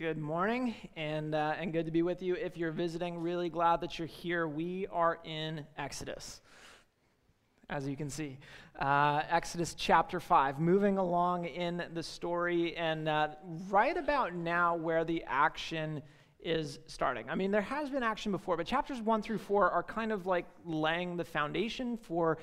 Good morning, and, uh, and good to be with you. If you're visiting, really glad that you're here. We are in Exodus, as you can see. Uh, Exodus chapter 5, moving along in the story, and uh, right about now where the action is starting. I mean, there has been action before, but chapters 1 through 4 are kind of like laying the foundation for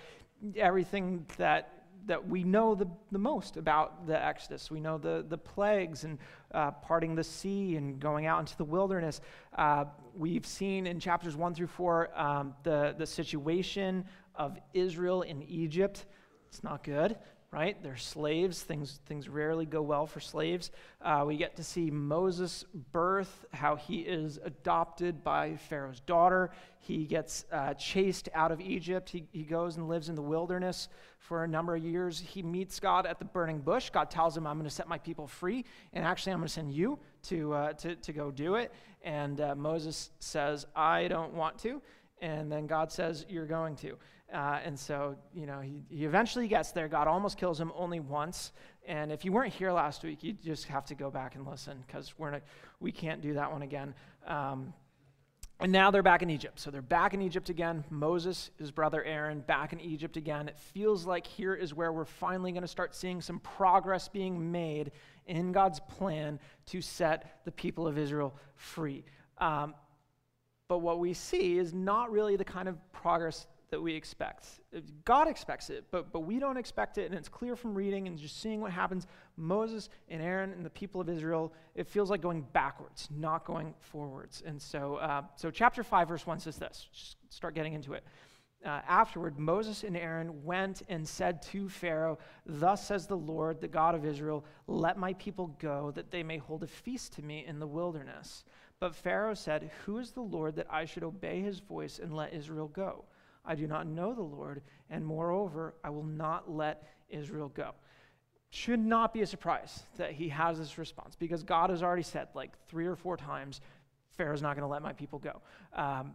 everything that that we know the, the most about the Exodus. We know the, the plagues and uh, parting the sea and going out into the wilderness. Uh, we've seen in chapters 1 through 4 um, the, the situation of Israel in Egypt. It's not good right? They're slaves. Things, things rarely go well for slaves. Uh, we get to see Moses' birth, how he is adopted by Pharaoh's daughter. He gets uh, chased out of Egypt. He, he goes and lives in the wilderness for a number of years. He meets God at the burning bush. God tells him, I'm going to set my people free, and actually, I'm going to send you to, uh, to, to go do it. And uh, Moses says, I don't want to. And then God says, You're going to. Uh, and so, you know, he, he eventually gets there. God almost kills him only once. And if you weren't here last week, you just have to go back and listen because we're not, we can't do that one again. Um, and now they're back in Egypt. So they're back in Egypt again. Moses, his brother Aaron, back in Egypt again. It feels like here is where we're finally going to start seeing some progress being made in God's plan to set the people of Israel free. Um, but what we see is not really the kind of progress that we expect. God expects it, but, but we don't expect it, and it's clear from reading and just seeing what happens. Moses and Aaron and the people of Israel, it feels like going backwards, not going forwards. And so, uh, so chapter 5, verse 1 says this. Just start getting into it. Uh, afterward, Moses and Aaron went and said to Pharaoh, Thus says the Lord, the God of Israel, let my people go, that they may hold a feast to me in the wilderness. But Pharaoh said, Who is the Lord that I should obey his voice and let Israel go? I do not know the Lord, and moreover, I will not let Israel go. Should not be a surprise that he has this response because God has already said, like three or four times, Pharaoh's not going to let my people go. Um,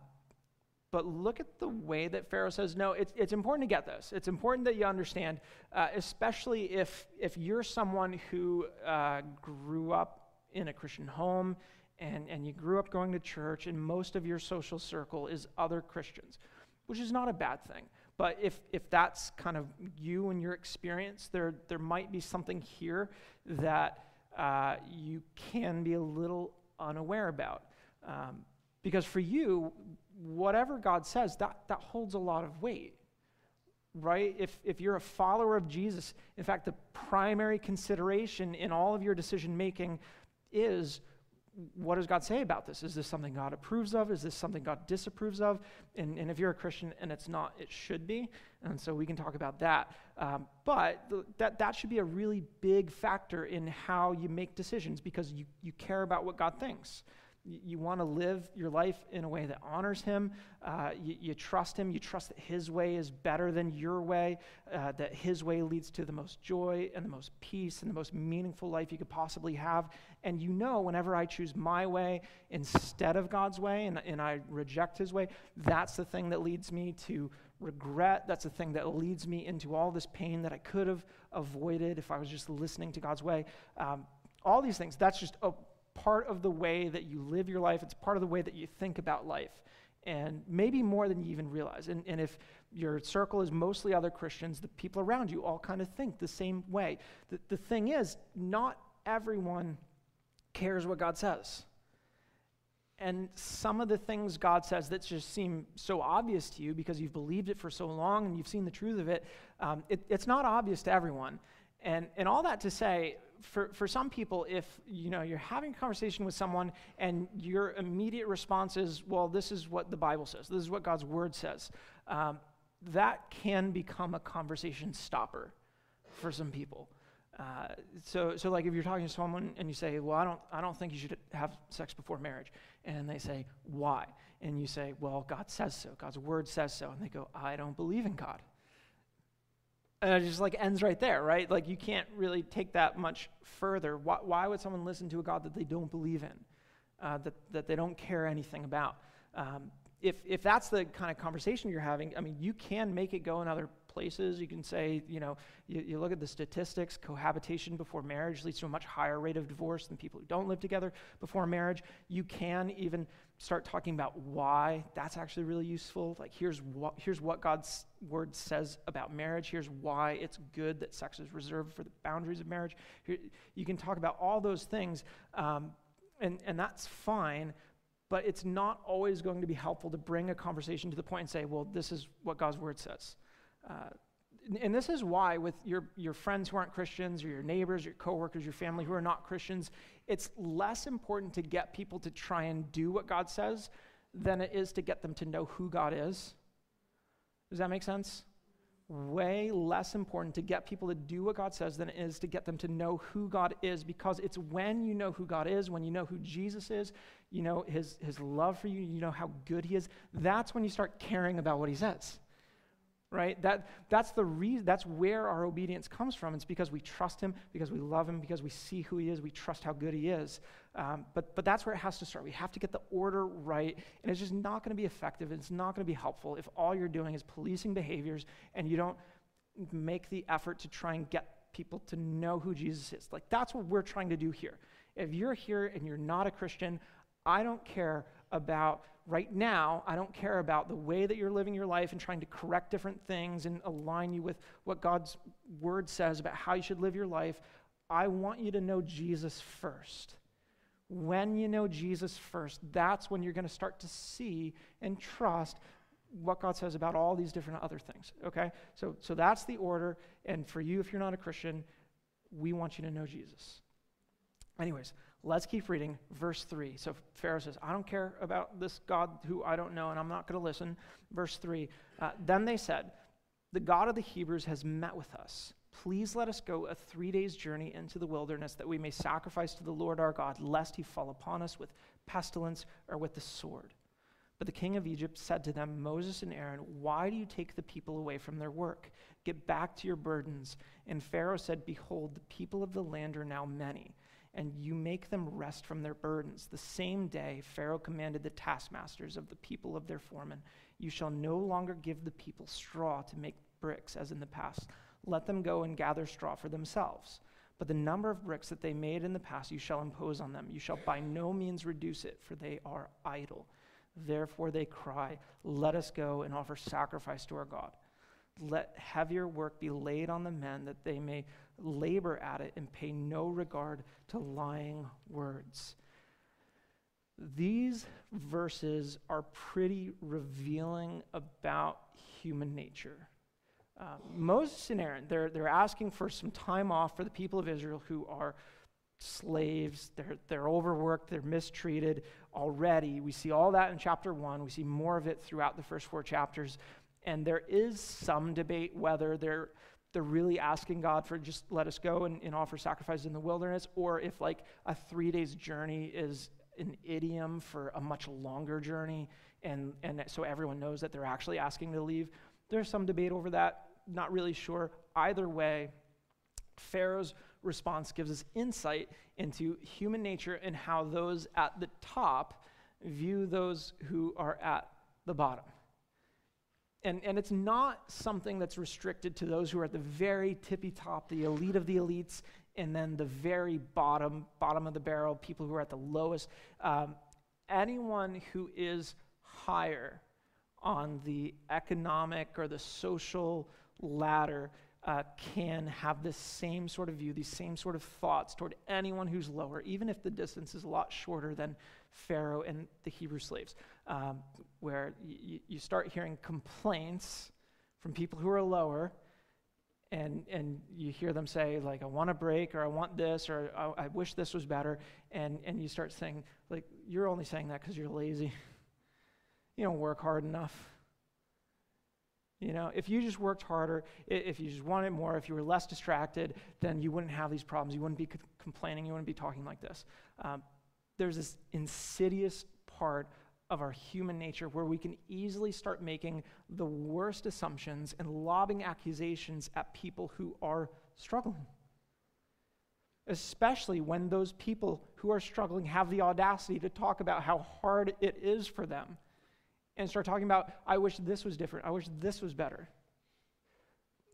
but look at the way that Pharaoh says, no, it's, it's important to get this. It's important that you understand, uh, especially if, if you're someone who uh, grew up in a Christian home and, and you grew up going to church, and most of your social circle is other Christians which is not a bad thing. But if, if that's kind of you and your experience, there, there might be something here that uh, you can be a little unaware about. Um, because for you, whatever God says, that, that holds a lot of weight, right? If, if you're a follower of Jesus, in fact, the primary consideration in all of your decision making is what does God say about this? Is this something God approves of? Is this something God disapproves of? And, and if you're a Christian and it's not, it should be. And so we can talk about that. Um, but th- that, that should be a really big factor in how you make decisions because you, you care about what God thinks. You want to live your life in a way that honors Him. Uh, you, you, trust Him. You trust that His way is better than your way, uh, that His way leads to the most joy and the most peace and the most meaningful life you could possibly have. And you know, whenever I choose my way instead of God's way and, and I reject His way, that's the thing that leads me to regret. That's the thing that leads me into all this pain that I could have avoided if I was just listening to God's way. Um, all these things, that's just a part of the way that you live your life, it's part of the way that you think about life. And maybe more than you even realize. And, and if your circle is mostly other Christians, the people around you all kind of think the same way. The, the thing is, not everyone cares what God says. And some of the things God says that just seem so obvious to you because you've believed it for so long and you've seen the truth of it, um, it it's not obvious to everyone. And, and all that to say, for, for some people, if you know you're having a conversation with someone and your immediate response is, "Well, this is what the Bible says. This is what God's Word says," um, that can become a conversation stopper for some people. Uh, so, so like if you're talking to someone and you say, "Well, I don't, I don't think you should have sex before marriage," and they say, "Why?" and you say, "Well, God says so. God's Word says so," and they go, "I don't believe in God." And it just like ends right there, right? Like you can't really take that much further. Why, why would someone listen to a God that they don't believe in, uh, that, that they don't care anything about? Um, if, if that's the kind of conversation you're having, I mean, you can make it go in other places. You can say, you know, you, you look at the statistics cohabitation before marriage leads to a much higher rate of divorce than people who don't live together before marriage. You can even start talking about why that's actually really useful. Like, here's what, here's what God's word says about marriage. Here's why it's good that sex is reserved for the boundaries of marriage. Here, you can talk about all those things, um, and, and that's fine but it's not always going to be helpful to bring a conversation to the point and say, well, this is what God's word says. Uh, and this is why, with your, your friends who aren't Christians, or your neighbors, your coworkers, your family who are not Christians, it's less important to get people to try and do what God says than it is to get them to know who God is. Does that make sense? way less important to get people to do what God says than it is to get them to know who God is because it's when you know who God is, when you know who Jesus is, you know his, his love for you, you know how good he is, that's when you start caring about what he says right? That, that's the reason, that's where our obedience comes from. It's because we trust him, because we love him, because we see who he is, we trust how good he is. Um, but, but that's where it has to start. We have to get the order right, and it's just not going to be effective. It's not going to be helpful if all you're doing is policing behaviors and you don't make the effort to try and get people to know who Jesus is. Like, that's what we're trying to do here. If you're here and you're not a Christian, I don't care about right now, I don't care about the way that you're living your life and trying to correct different things and align you with what God's word says about how you should live your life. I want you to know Jesus first. When you know Jesus first, that's when you're going to start to see and trust what God says about all these different other things. Okay? So, so that's the order. And for you, if you're not a Christian, we want you to know Jesus. Anyways, Let's keep reading verse 3. So Pharaoh says, I don't care about this God who I don't know, and I'm not going to listen. Verse 3 uh, Then they said, The God of the Hebrews has met with us. Please let us go a three days' journey into the wilderness that we may sacrifice to the Lord our God, lest he fall upon us with pestilence or with the sword. But the king of Egypt said to them, Moses and Aaron, why do you take the people away from their work? Get back to your burdens. And Pharaoh said, Behold, the people of the land are now many and you make them rest from their burdens. The same day, Pharaoh commanded the taskmasters of the people of their foremen, You shall no longer give the people straw to make bricks as in the past. Let them go and gather straw for themselves. But the number of bricks that they made in the past you shall impose on them. You shall by no means reduce it, for they are idle. Therefore they cry, Let us go and offer sacrifice to our God. Let heavier work be laid on the men that they may labor at it and pay no regard to lying words. These verses are pretty revealing about human nature. Uh, Moses and Aaron, they're, they're asking for some time off for the people of Israel who are slaves, they're, they're overworked, they're mistreated already. We see all that in chapter one. We see more of it throughout the first four chapters. And there is some debate whether they're they're really asking God for just let us go and, and offer sacrifices in the wilderness, or if like a three days journey is an idiom for a much longer journey, and, and so everyone knows that they're actually asking to leave. There's some debate over that, not really sure. Either way, Pharaoh's response gives us insight into human nature and how those at the top view those who are at the bottom. And, and it's not something that's restricted to those who are at the very tippy top, the elite of the elites, and then the very bottom, bottom of the barrel, people who are at the lowest. Um, anyone who is higher on the economic or the social ladder uh, can have this same sort of view, these same sort of thoughts toward anyone who's lower, even if the distance is a lot shorter than Pharaoh and the Hebrew slaves, um, where y- you start hearing complaints from people who are lower, and, and you hear them say, like, I want a break, or I want this, or I, I wish this was better, and, and you start saying, like, you're only saying that because you're lazy. you don't work hard enough. You know, if you just worked harder, if you just wanted more, if you were less distracted, then you wouldn't have these problems. You wouldn't be complaining. You wouldn't be talking like this. Um, there's this insidious part of our human nature where we can easily start making the worst assumptions and lobbing accusations at people who are struggling. Especially when those people who are struggling have the audacity to talk about how hard it is for them and start talking about, I wish this was different, I wish this was better.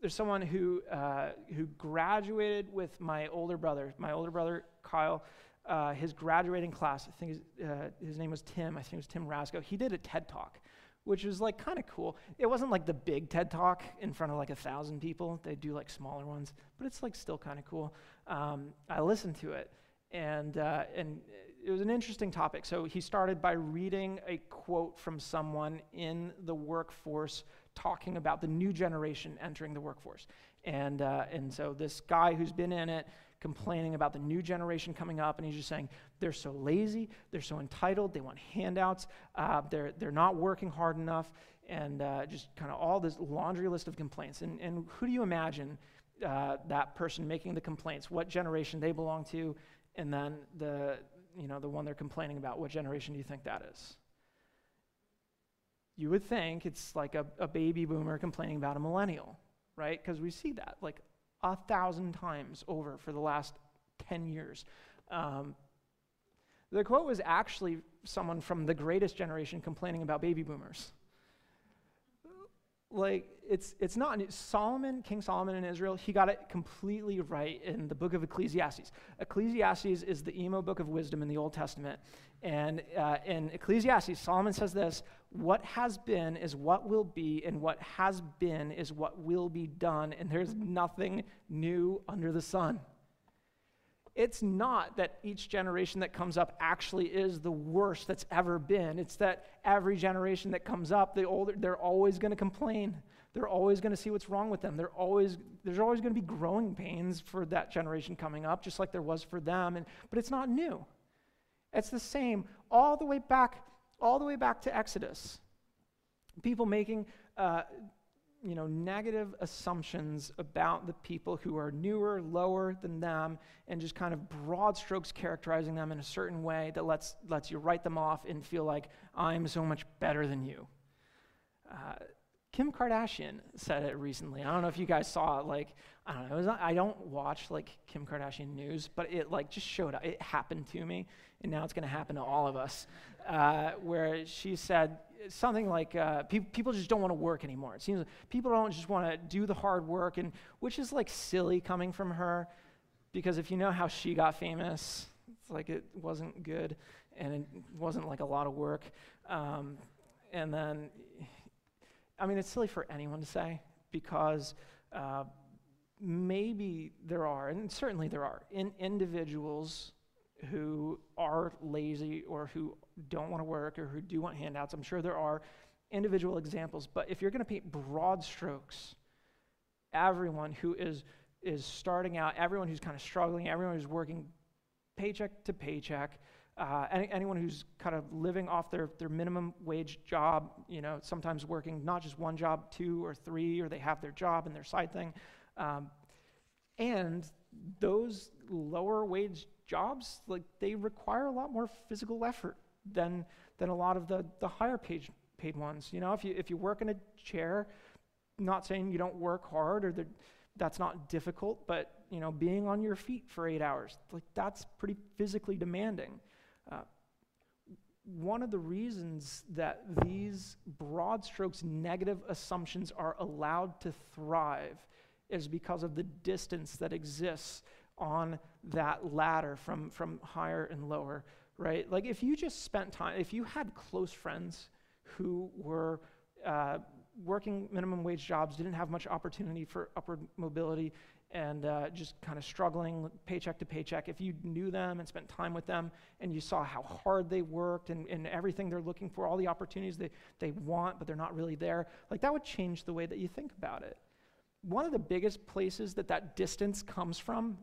there's someone who, uh, who graduated with my older brother, my older brother, Kyle. Uh, his graduating class, I think his, uh, his name was Tim, I think it was Tim Rasco. He did a TED talk, which was like kind of cool. It wasn't like the big TED talk in front of like a thousand people. They do like smaller ones, but it's like still kind of cool. Um, I listened to it, and, uh, and it was an interesting topic. So he started by reading a quote from someone in the workforce talking about the new generation entering the workforce. And, uh, and so this guy who's been in it complaining about the new generation coming up, and he's just saying they're so lazy, they're so entitled, they want handouts, uh, they're, they're not working hard enough, and uh, just kind of all this laundry list of complaints. And, and who do you imagine uh, that person making the complaints, what generation they belong to, and then the, you know, the one they're complaining about, what generation do you think that is? you would think it's like a, a baby boomer complaining about a millennial, right? Because we see that like a thousand times over for the last 10 years. Um, the quote was actually someone from the greatest generation complaining about baby boomers like it's it's not Solomon, King Solomon in Israel, he got it completely right in the book of Ecclesiastes. Ecclesiastes is the emo book of wisdom in the Old Testament. And uh, in Ecclesiastes, Solomon says this What has been is what will be, and what has been is what will be done, and there's nothing new under the sun it's not that each generation that comes up actually is the worst that's ever been. It's that every generation that comes up, the older, they're always going to complain. They're always going to see what's wrong with them. They're always, there's always going to be growing pains for that generation coming up, just like there was for them. And, but it's not new. It's the same all the way back, all the way back to Exodus. People making uh, you know, negative assumptions about the people who are newer, lower than them, and just kind of broad strokes characterizing them in a certain way that lets, lets you write them off and feel like, I'm so much better than you. Uh, Kim Kardashian said it recently. I don't know if you guys saw it. Like, I don't know. Was, I don't watch like Kim Kardashian news, but it like just showed up. It happened to me, and now it's going to happen to all of us. Uh, where she said, something like uh, pe- people just don't want to work anymore. It seems like people don't just want to do the hard work, and which is like silly coming from her, because if you know how she got famous, it's like it wasn't good, and it wasn't like a lot of work. Um, and then, I mean, it's silly for anyone to say because uh, maybe there are, and certainly there are, in individuals who are lazy or who don't want to work or who do want handouts. I'm sure there are individual examples, but if you're going to paint broad strokes, everyone who is is starting out, everyone who's kind of struggling, everyone who's working paycheck to paycheck, uh, any, anyone who's kind of living off their, their minimum wage job, you know, sometimes working not just one job, two or three, or they have their job and their side thing. Um, and those lower wage jobs, like they require a lot more physical effort than, than a lot of the, the higher paid, paid ones. You know, if you, if you work in a chair, not saying you don't work hard or that that's not difficult, but, you know, being on your feet for eight hours, like that's pretty physically demanding. Uh, one of the reasons that these broad strokes negative assumptions are allowed to thrive is because of the distance that exists on that ladder from, from higher and lower, right? Like if you just spent time, if you had close friends who were uh, working minimum wage jobs, didn't have much opportunity for upward mobility, and uh, just kind of struggling paycheck to paycheck, if you knew them and spent time with them and you saw how hard they worked and, and everything they're looking for, all the opportunities they, they want, but they're not really there, like that would change the way that you think about it. One of the biggest places that that distance comes from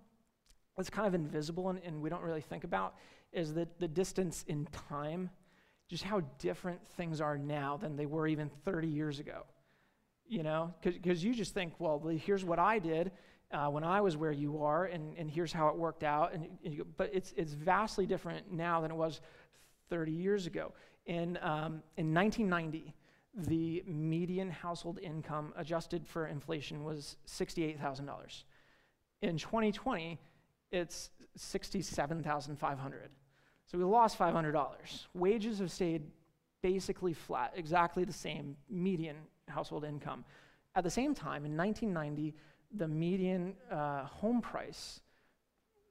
what's kind of invisible and, and we don't really think about is that the distance in time, just how different things are now than they were even 30 years ago. You know, because you just think, well, here's what I did uh, when I was where you are, and, and here's how it worked out. And, and you, but it's, it's vastly different now than it was 30 years ago. In, um, in 1990, the median household income adjusted for inflation was $68,000. In 2020, it's 67,500. So we lost $500. Wages have stayed basically flat, exactly the same median household income. At the same time, in 1990, the median uh, home price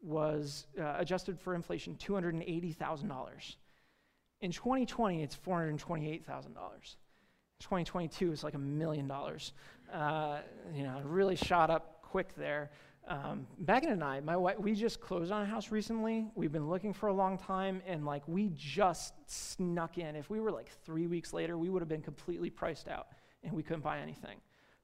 was uh, adjusted for inflation $280,000. In 2020, it's $428,000. 2022 is like a million dollars. Uh, you know, really shot up quick there. Um, Megan and I, my wife, we just closed on a house recently. We've been looking for a long time, and like we just snuck in. If we were like three weeks later, we would have been completely priced out, and we couldn't buy anything.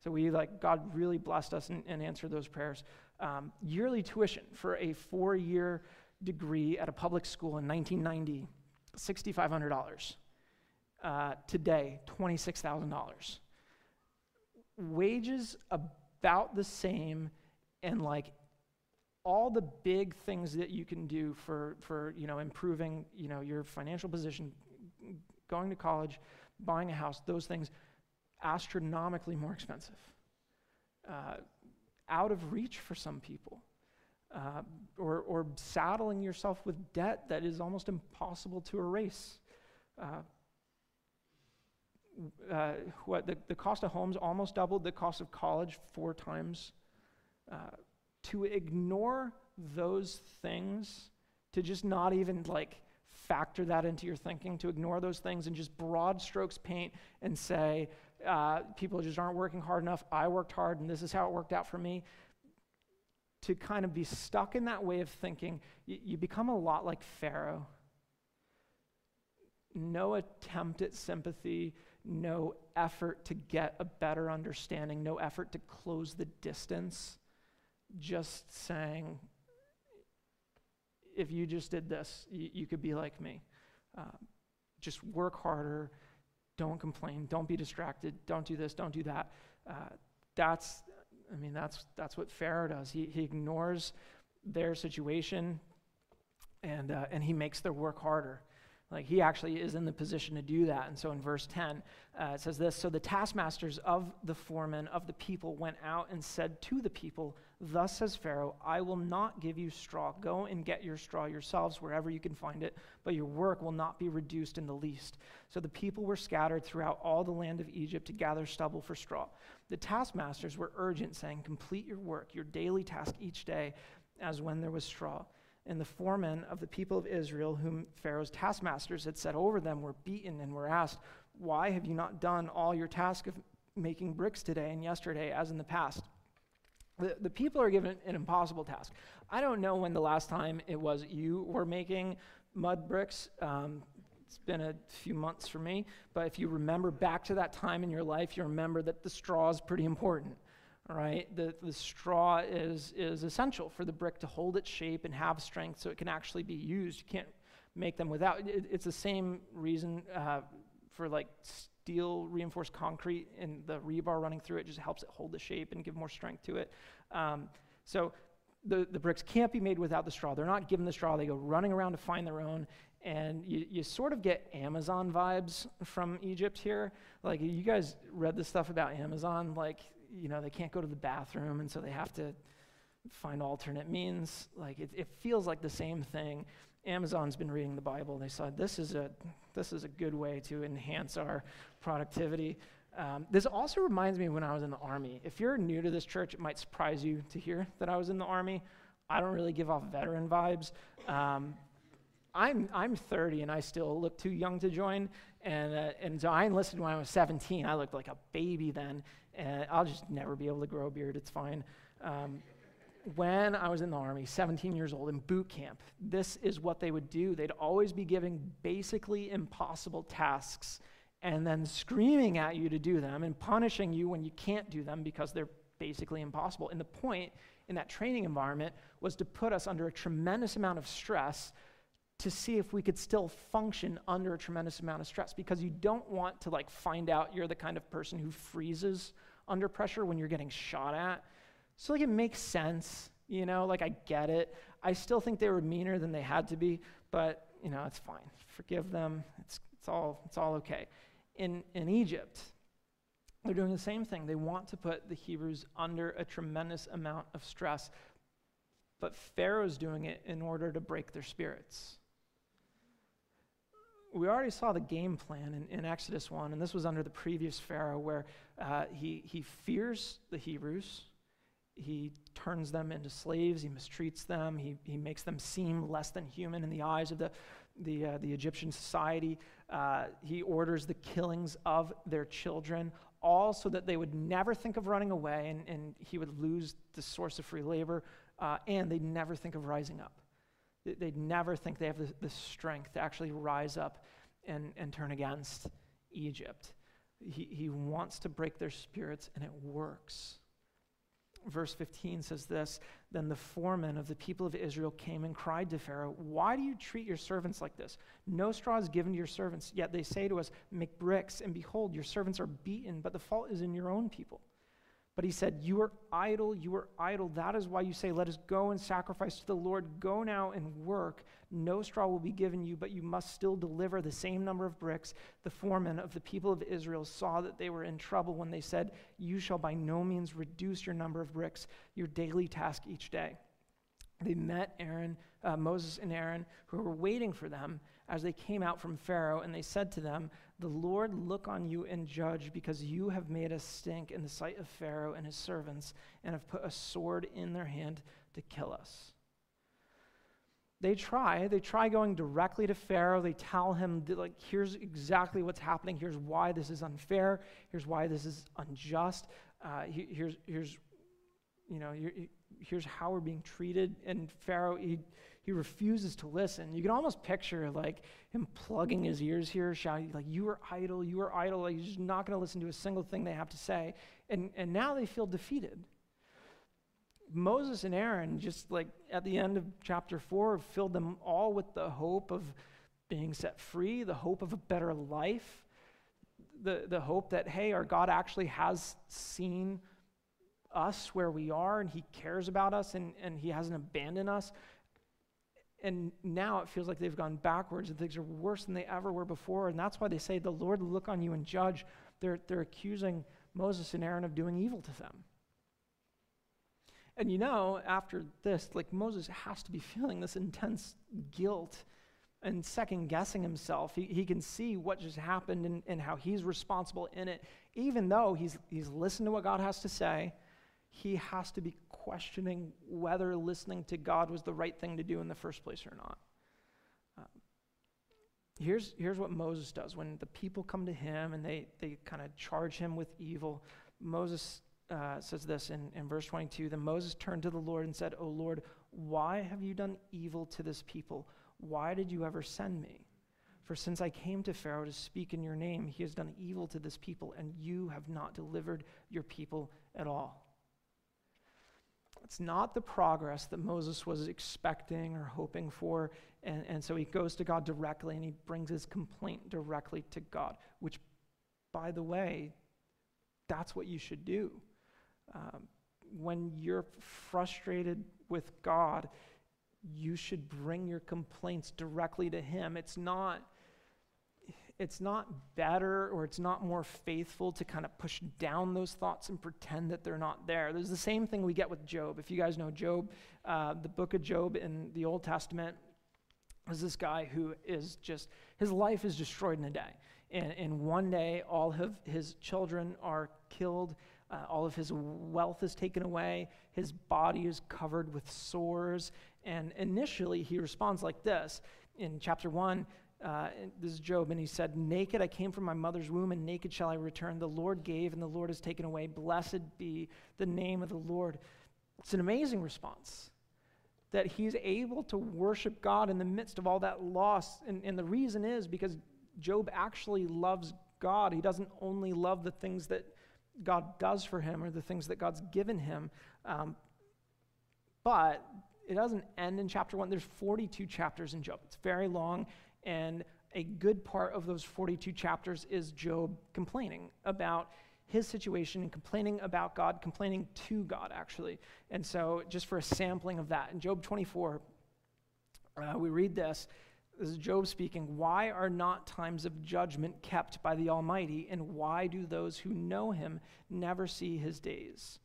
So we like God really blessed us and, and answered those prayers. Um, yearly tuition for a four-year degree at a public school in 1990, $6,500. Uh, today, $26,000. Wages about the same, and like all the big things that you can do for, for you know, improving you know, your financial position, going to college, buying a house, those things astronomically more expensive, uh, out of reach for some people, uh, or, or saddling yourself with debt that is almost impossible to erase. Uh, uh what the, the cost of homes almost doubled the cost of college four times. Uh, to ignore those things, to just not even like factor that into your thinking, to ignore those things and just broad strokes paint and say, uh, people just aren't working hard enough. I worked hard, and this is how it worked out for me. To kind of be stuck in that way of thinking, you, you become a lot like Pharaoh. No attempt at sympathy, no effort to get a better understanding, no effort to close the distance. Just saying, if you just did this, you, you could be like me. Uh, just work harder, don't complain. Don't be distracted. Don't do this. Don't do that. Uh, that's, I mean, that's, that's what Pharaoh does. He, he ignores their situation and, uh, and he makes their work harder. Like he actually is in the position to do that. And so in verse 10, uh, it says this So the taskmasters of the foremen of the people went out and said to the people, Thus says Pharaoh, I will not give you straw. Go and get your straw yourselves wherever you can find it, but your work will not be reduced in the least. So the people were scattered throughout all the land of Egypt to gather stubble for straw. The taskmasters were urgent, saying, Complete your work, your daily task each day, as when there was straw. And the foremen of the people of Israel, whom Pharaoh's taskmasters had set over them, were beaten and were asked, Why have you not done all your task of making bricks today and yesterday, as in the past? The, the people are given an impossible task. I don't know when the last time it was you were making mud bricks. Um, it's been a few months for me, but if you remember back to that time in your life, you remember that the straw is pretty important. right? the, the straw is, is essential for the brick to hold its shape and have strength so it can actually be used. You can't make them without. It, it's the same reason uh, for like steel reinforced concrete and the rebar running through it just helps it hold the shape and give more strength to it. Um, so the, the bricks can't be made without the straw. They're not given the straw, they go running around to find their own. And you, you sort of get Amazon vibes from Egypt here. Like, you guys read the stuff about Amazon? Like, you know, they can't go to the bathroom, and so they have to find alternate means. Like it, it feels like the same thing. Amazon's been reading the Bible. They said this is a this is a good way to enhance our productivity. Um, this also reminds me when I was in the army. If you're new to this church, it might surprise you to hear that I was in the army. I don't really give off veteran vibes. Um, I'm, I'm 30 and I still look too young to join. And, uh, and so I enlisted when I was 17. I looked like a baby then. And I'll just never be able to grow a beard. It's fine. Um, when I was in the Army, 17 years old, in boot camp, this is what they would do. They'd always be giving basically impossible tasks and then screaming at you to do them and punishing you when you can't do them because they're basically impossible. And the point in that training environment was to put us under a tremendous amount of stress to see if we could still function under a tremendous amount of stress because you don't want to like find out you're the kind of person who freezes under pressure when you're getting shot at. So like it makes sense, you know, like I get it. I still think they were meaner than they had to be, but you know, it's fine. Forgive them. It's it's all it's all okay. In in Egypt, they're doing the same thing. They want to put the Hebrews under a tremendous amount of stress, but Pharaoh's doing it in order to break their spirits we already saw the game plan in, in, Exodus 1, and this was under the previous Pharaoh, where uh, he, he fears the Hebrews. He turns them into slaves. He mistreats them. He, he makes them seem less than human in the eyes of the, the, uh, the Egyptian society. Uh, he orders the killings of their children, all so that they would never think of running away and, and he would lose the source of free labor, uh, and they'd never think of rising up. They'd never think they have the, the strength to actually rise up and, and turn against Egypt. He, he wants to break their spirits, and it works. Verse 15 says this Then the foreman of the people of Israel came and cried to Pharaoh, Why do you treat your servants like this? No straw is given to your servants, yet they say to us, Make bricks, and behold, your servants are beaten, but the fault is in your own people. But he said, You are idle, you are idle. That is why you say, Let us go and sacrifice to the Lord. Go now and work. No straw will be given you, but you must still deliver the same number of bricks. The foreman of the people of Israel saw that they were in trouble when they said, You shall by no means reduce your number of bricks, your daily task each day. They met Aaron, uh, Moses and Aaron, who were waiting for them as they came out from Pharaoh, and they said to them, the Lord look on you and judge, because you have made us stink in the sight of Pharaoh and his servants, and have put a sword in their hand to kill us. They try. They try going directly to Pharaoh. They tell him, like, here's exactly what's happening. Here's why this is unfair. Here's why this is unjust. Uh, here's, here's, you know, here's how we're being treated. And Pharaoh, he, he refuses to listen. You can almost picture like him plugging his ears here, shouting like, "You are idle, you are idle." Like he's just not going to listen to a single thing they have to say. And and now they feel defeated. Moses and Aaron, just like at the end of chapter four, filled them all with the hope of being set free, the hope of a better life, the, the hope that, hey, our God actually has seen us where we are and he cares about us and, and he hasn't abandoned us and now it feels like they've gone backwards and things are worse than they ever were before. And that's why they say, The Lord look on you and judge. They're, they're accusing Moses and Aaron of doing evil to them. And you know, after this, like Moses has to be feeling this intense guilt and second guessing himself. He, he can see what just happened and, and how he's responsible in it. Even though he's, he's listened to what God has to say, he has to be questioning whether listening to God was the right thing to do in the first place or not. Uh, here's, here's what Moses does. When the people come to him and they, they kind of charge him with evil, Moses uh, says this in, in verse 22 Then Moses turned to the Lord and said, O Lord, why have you done evil to this people? Why did you ever send me? For since I came to Pharaoh to speak in your name, he has done evil to this people, and you have not delivered your people at all. It's not the progress that Moses was expecting or hoping for. And, and so he goes to God directly and he brings his complaint directly to God, which, by the way, that's what you should do. Um, when you're frustrated with God, you should bring your complaints directly to Him. It's not it's not better or it's not more faithful to kind of push down those thoughts and pretend that they're not there. There's the same thing we get with Job. If you guys know Job, uh, the book of Job in the Old Testament is this guy who is just, his life is destroyed in a day. And in one day, all of his children are killed. Uh, all of his wealth is taken away. His body is covered with sores. And initially, he responds like this. In chapter 1, uh, this is Job, and he said, Naked I came from my mother's womb, and naked shall I return. The Lord gave, and the Lord has taken away. Blessed be the name of the Lord. It's an amazing response that he's able to worship God in the midst of all that loss. And, and the reason is because Job actually loves God. He doesn't only love the things that God does for him or the things that God's given him. Um, but it doesn't end in chapter one. There's 42 chapters in Job. It's very long. And a good part of those 42 chapters is Job complaining about his situation and complaining about God, complaining to God, actually. And so, just for a sampling of that, in Job 24, uh, we read this. This is Job speaking. Why are not times of judgment kept by the Almighty, and why do those who know him never see his days?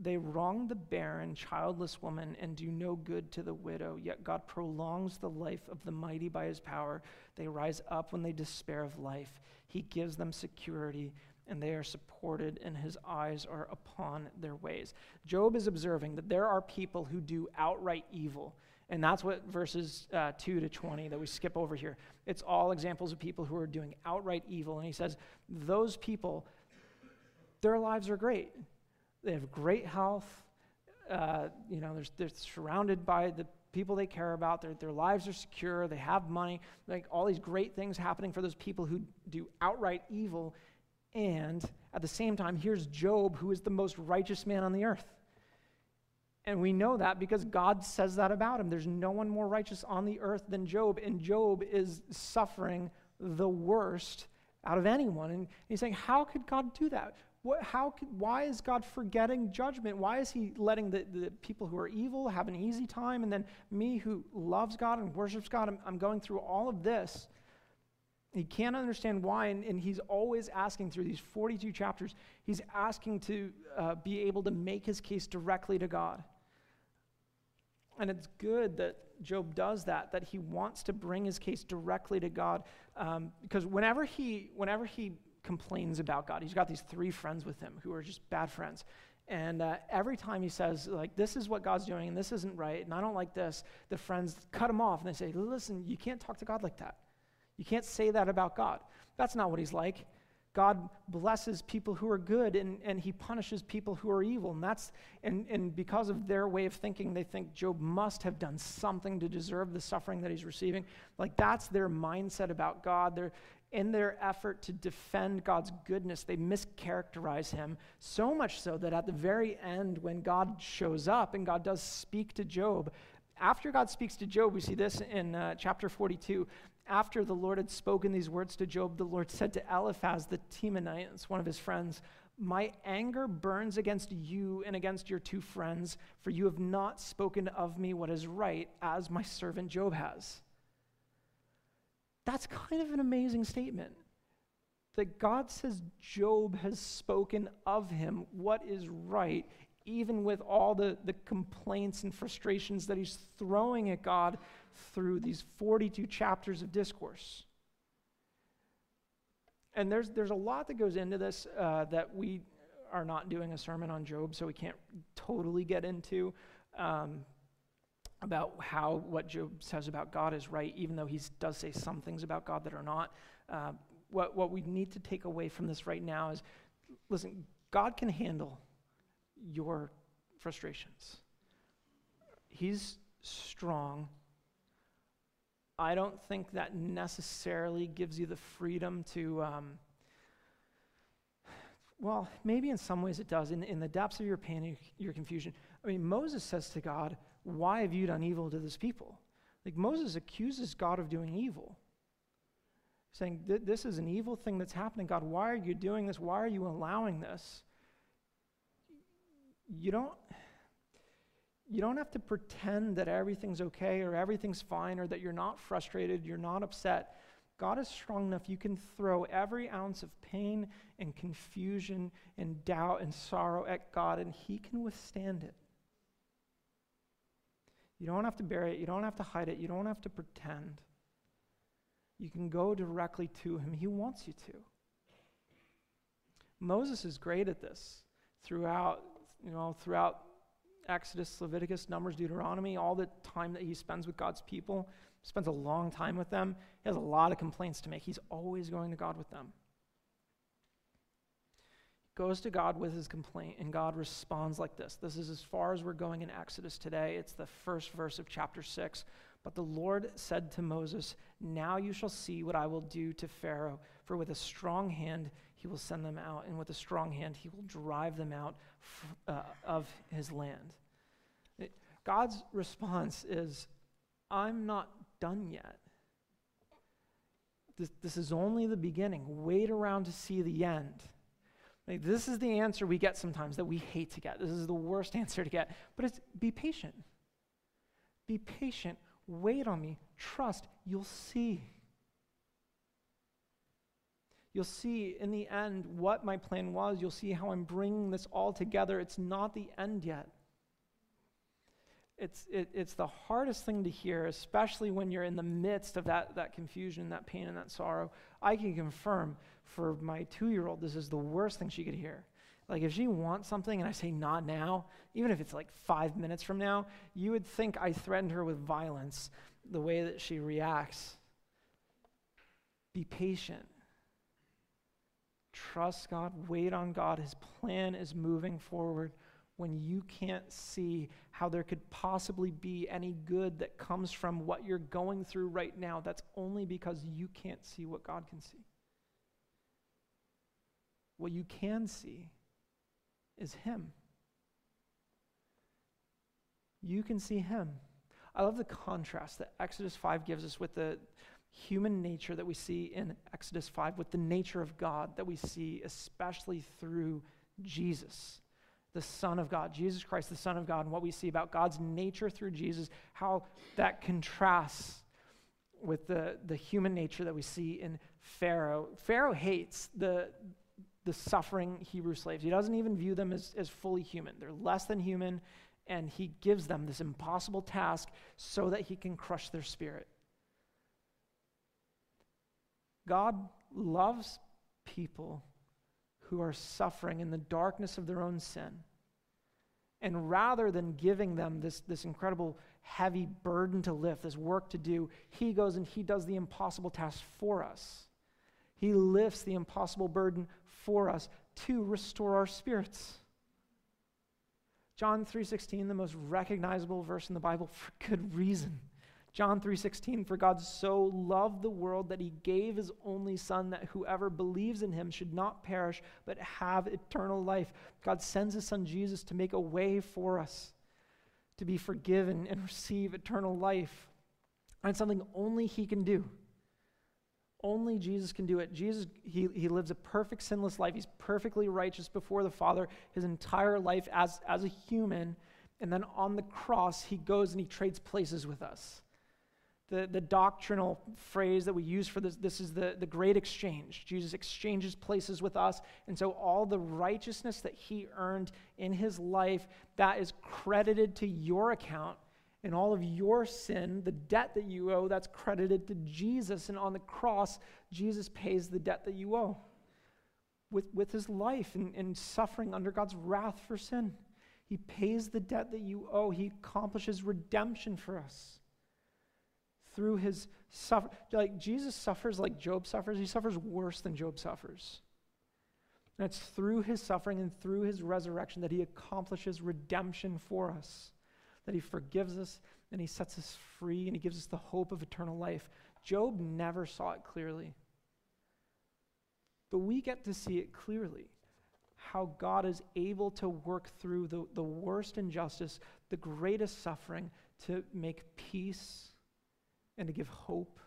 They wrong the barren, childless woman and do no good to the widow, yet God prolongs the life of the mighty by his power. They rise up when they despair of life. He gives them security, and they are supported, and his eyes are upon their ways. Job is observing that there are people who do outright evil. And that's what verses uh, 2 to 20 that we skip over here. It's all examples of people who are doing outright evil. And he says, those people, their lives are great they have great health. Uh, you know, they're, they're surrounded by the people they care about. Their, their lives are secure. They have money. Like all these great things happening for those people who do outright evil. And at the same time, here's Job, who is the most righteous man on the earth. And we know that because God says that about him. There's no one more righteous on the earth than Job, and Job is suffering the worst out of anyone. And he's saying, How could God do that? What, how why is God forgetting judgment? Why is He letting the, the people who are evil have an easy time? And then me who loves God and worships God, I'm, I'm going through all of this. He can't understand why, and, and, he's always asking through these 42 chapters, he's asking to uh, be able to make his case directly to God. And it's good that Job does that, that he wants to bring his case directly to God. Um, because whenever he, whenever he complains about God. He's got these three friends with him who are just bad friends. And uh, every time he says, like, this is what God's doing and this isn't right and I don't like this, the friends cut him off and they say, listen, you can't talk to God like that. You can't say that about God. That's not what he's like. God blesses people who are good and, and he punishes people who are evil. And that's and, and because of their way of thinking, they think Job must have done something to deserve the suffering that he's receiving. Like that's their mindset about God. They're in their effort to defend God's goodness, they mischaracterize him so much so that at the very end, when God shows up and God does speak to Job, after God speaks to Job, we see this in uh, chapter 42. After the Lord had spoken these words to Job, the Lord said to Eliphaz the Temanite, one of his friends, My anger burns against you and against your two friends, for you have not spoken of me what is right, as my servant Job has. That's kind of an amazing statement. That God says Job has spoken of him what is right, even with all the, the complaints and frustrations that he's throwing at God through these 42 chapters of discourse. And there's, there's a lot that goes into this uh, that we are not doing a sermon on Job, so we can't totally get into. Um, about how what Job says about God is right, even though he does say some things about God that are not. Uh, what, what we need to take away from this right now is listen, God can handle your frustrations. He's strong. I don't think that necessarily gives you the freedom to, um, well, maybe in some ways it does. In, in the depths of your pain, your confusion. I mean, Moses says to God, why have you done evil to this people? Like Moses accuses God of doing evil, saying, This is an evil thing that's happening. God, why are you doing this? Why are you allowing this? You don't. You don't have to pretend that everything's okay or everything's fine or that you're not frustrated, you're not upset. God is strong enough, you can throw every ounce of pain and confusion and doubt and sorrow at God, and He can withstand it. You don't have to bury it. You don't have to hide it. You don't have to pretend. You can go directly to him. He wants you to. Moses is great at this throughout, you know, throughout Exodus, Leviticus, Numbers, Deuteronomy, all the time that he spends with God's people, spends a long time with them. He has a lot of complaints to make. He's always going to God with them goes to God with his complaint, and God responds like this. This is as far as we're going in Exodus today. It's the first verse of chapter 6. But the Lord said to Moses, Now you shall see what I will do to Pharaoh, for with a strong hand he will send them out, and with a strong hand he will drive them out uh, of his land. It, God's response is, I'm not done yet. This, this is only the beginning. Wait around to see the end. Like, this is the answer we get sometimes that we hate to get. This is the worst answer to get. But it's be patient. Be patient. Wait on me. Trust. You'll see. You'll see in the end what my plan was. You'll see how I'm bringing this all together. It's not the end yet. It's, it, it's the hardest thing to hear, especially when you're in the midst of that, that confusion, that pain, and that sorrow. I can confirm for my two year old, this is the worst thing she could hear. Like, if she wants something and I say not now, even if it's like five minutes from now, you would think I threatened her with violence the way that she reacts. Be patient. Trust God, wait on God. His plan is moving forward when you can't see how there could possibly be any good that comes from what you're going through right now. That's only because you can't see what God can see. What you can see is Him. You can see Him. I love the contrast that Exodus 5 gives us with the human nature that we see in Exodus 5, with the nature of God that we see, especially through Jesus the Son of God, Jesus Christ, the Son of God, and what we see about God's nature through Jesus, how that contrasts with the, the human nature that we see in Pharaoh. Pharaoh hates the, the suffering Hebrew slaves. He doesn't even view them as, as fully human, they're less than human, and he gives them this impossible task so that he can crush their spirit. God loves people who are suffering in the darkness of their own sin. And rather than giving them this, this incredible heavy burden to lift, this work to do, he goes and he does the impossible task for us. He lifts the impossible burden for us to restore our spirits. John 3:16, the most recognizable verse in the Bible for good reason. John 3:16 For God so loved the world that he gave his only son that whoever believes in him should not perish but have eternal life. God sends his son Jesus to make a way for us to be forgiven and receive eternal life. And something only he can do. Only Jesus can do it. Jesus, he, he lives a perfect, sinless life. He's perfectly righteous before the Father his entire life as, as a human. And then on the cross, he goes and he trades places with us the, the doctrinal phrase that we use for this this is the, the great exchange jesus exchanges places with us and so all the righteousness that he earned in his life that is credited to your account and all of your sin the debt that you owe that's credited to jesus. And on the cross jesus pays the debt that you owe with, with his life and, and suffering under god's wrath for sin. He pays the debt that you owe. He accomplishes redemption for us through his suffer like Jesus suffers like Job suffers, he suffers worse than Job suffers. And it's through his suffering and through his resurrection that he accomplishes redemption for us, that he forgives us and he sets us free and he gives us the hope of eternal life. Job never saw it clearly. But we get to see it clearly how God is able to work through the, the worst injustice, the greatest suffering, to make peace and to give hope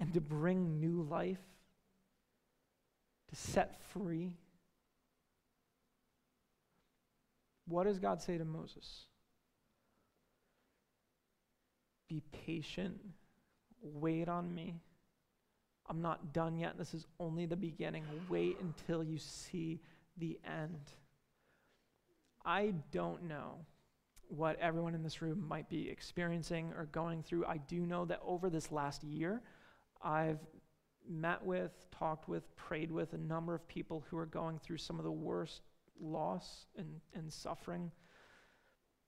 and to bring new life, to set free. What does God say to Moses? Be patient, wait on me. I'm not done yet. This is only the beginning. Wait until you see the end. I don't know what everyone in this room might be experiencing or going through. I do know that over this last year, I've met with, talked with, prayed with a number of people who are going through some of the worst loss and, and suffering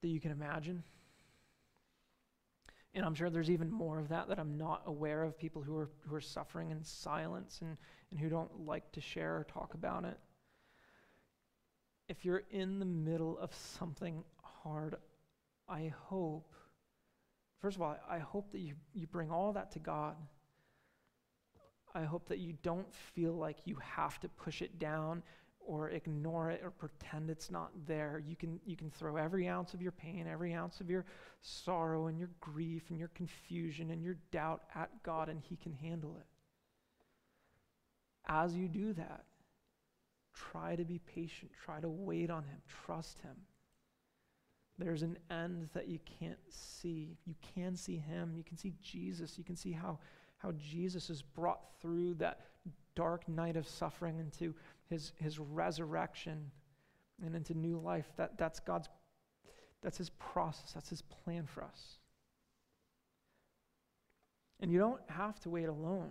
that you can imagine. And I'm sure there's even more of that that I'm not aware of people who are, who are suffering in silence and, and who don't like to share or talk about it. If you're in the middle of something hard, I hope, first of all, I hope that you, you bring all that to God. I hope that you don't feel like you have to push it down or ignore it or pretend it's not there. You can, you can throw every ounce of your pain, every ounce of your sorrow and your grief and your confusion and your doubt at God, and He can handle it. As you do that, try to be patient, try to wait on Him, trust Him. There's an end that you can't see. You can see him. You can see Jesus. You can see how, how Jesus is brought through that dark night of suffering into his, his resurrection and into new life. That, that's God's, that's his process, that's his plan for us. And you don't have to wait alone.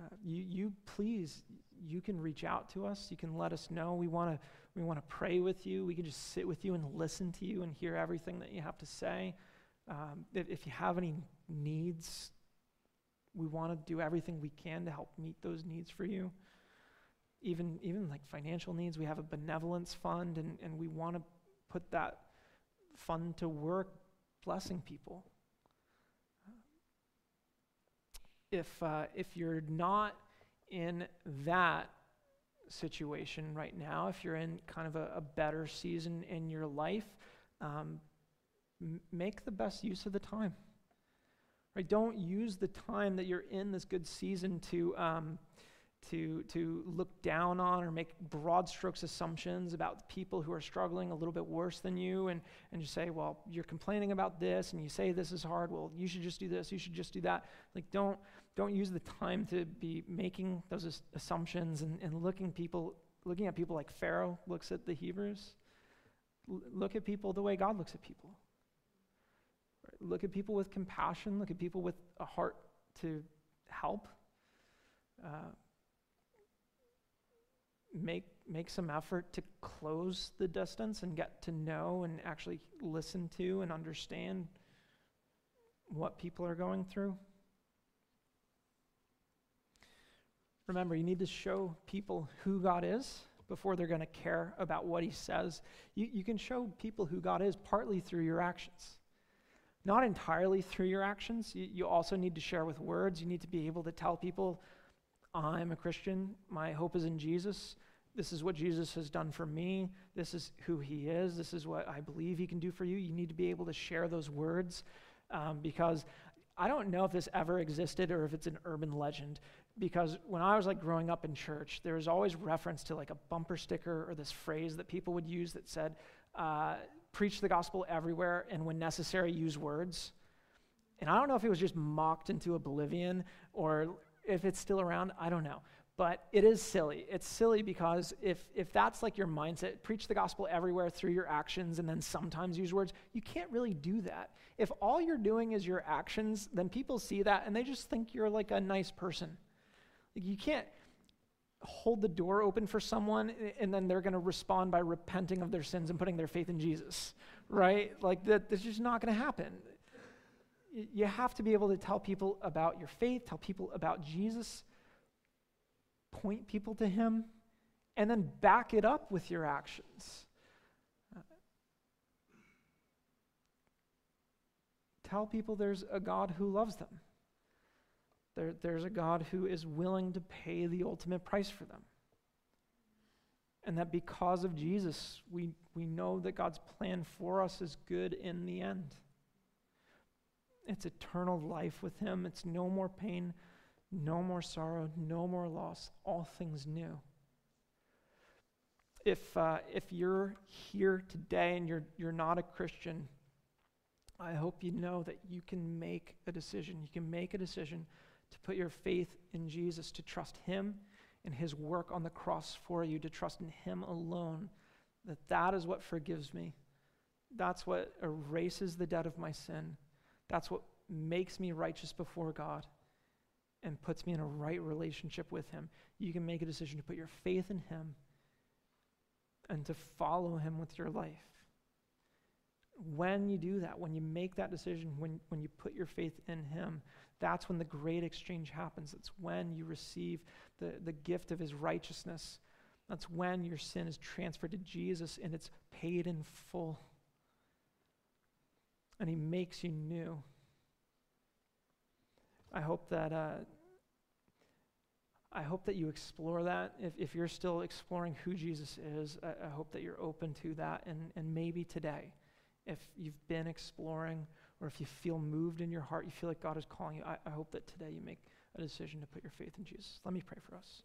Uh, you, you please, you can reach out to us. You can let us know. We want to we want to pray with you. We can just sit with you and listen to you and hear everything that you have to say. Um, if, if you have any needs, we want to do everything we can to help meet those needs for you. Even, even like financial needs, we have a benevolence fund, and, and we want to put that fund to work blessing people. If, uh, if you're not in that situation right now, if you're in kind of a, a better season in your life, um, m- make the best use of the time. Right? Don't use the time that you're in this good season to, um, to, to look down on or make broad strokes assumptions about people who are struggling a little bit worse than you and, and just say, well, you're complaining about this and you say this is hard. Well, you should just do this. You should just do that. Like, don't, don't use the time to be making those assumptions and, and looking people looking at people like Pharaoh looks at the Hebrews. L- look at people the way God looks at people. Look at people with compassion. Look at people with a heart to help. Uh, make make some effort to close the distance and get to know and actually listen to and understand what people are going through. Remember, you need to show people who God is before they're going to care about what he says. You, you can show people who God is partly through your actions. Not entirely through your actions. You, you also need to share with words. You need to be able to tell people, I'm a Christian. My hope is in Jesus. This is what Jesus has done for me. This is who he is. This is what I believe he can do for you. You need to be able to share those words um, because I don't know if this ever existed or if it's an urban legend, because when I was like growing up in church, there was always reference to like a bumper sticker or this phrase that people would use that said, uh, preach the gospel everywhere and when necessary, use words. And I don't know if it was just mocked into oblivion or if it's still around, I don't know. But it is silly. It's silly because if, if that's like your mindset, preach the gospel everywhere through your actions and then sometimes use words, you can't really do that. If all you're doing is your actions, then people see that and they just think you're like a nice person. Like you can't hold the door open for someone and then they're going to respond by repenting of their sins and putting their faith in Jesus, right? Like that, that's just not going to happen. You have to be able to tell people about your faith, tell people about Jesus, point people to Him, and then back it up with your actions. Uh, tell people there's a God who loves them. There, there's a God who is willing to pay the ultimate price for them. And that because of Jesus, we, we know that God's plan for us is good in the end. It's eternal life with Him. It's no more pain, no more sorrow, no more loss, all things new. If, uh, if you're here today and you're, you're not a Christian, I hope you know that you can make a decision. You can make a decision to put your faith in Jesus, to trust Him and His work on the cross for you, to trust in Him alone, that that is what forgives me. That's what erases the debt of my sin. That's what makes me righteous before God and puts me in a right relationship with Him. You can make a decision to put your faith in Him and to follow Him with your life. When you do that, when you make that decision, when, when you put your faith in Him, that's when the great exchange happens. It's when you receive the, the gift of his righteousness. That's when your sin is transferred to Jesus and it's paid in full. And he makes you new. I hope that. Uh, I hope that you explore that. If, if you're still exploring who Jesus is, I, I hope that you're open to that. And, and maybe today, if you've been exploring or if you feel moved in your heart, you feel like God is calling you, I, I hope that today you make a decision to put your faith in Jesus. Let me pray for us.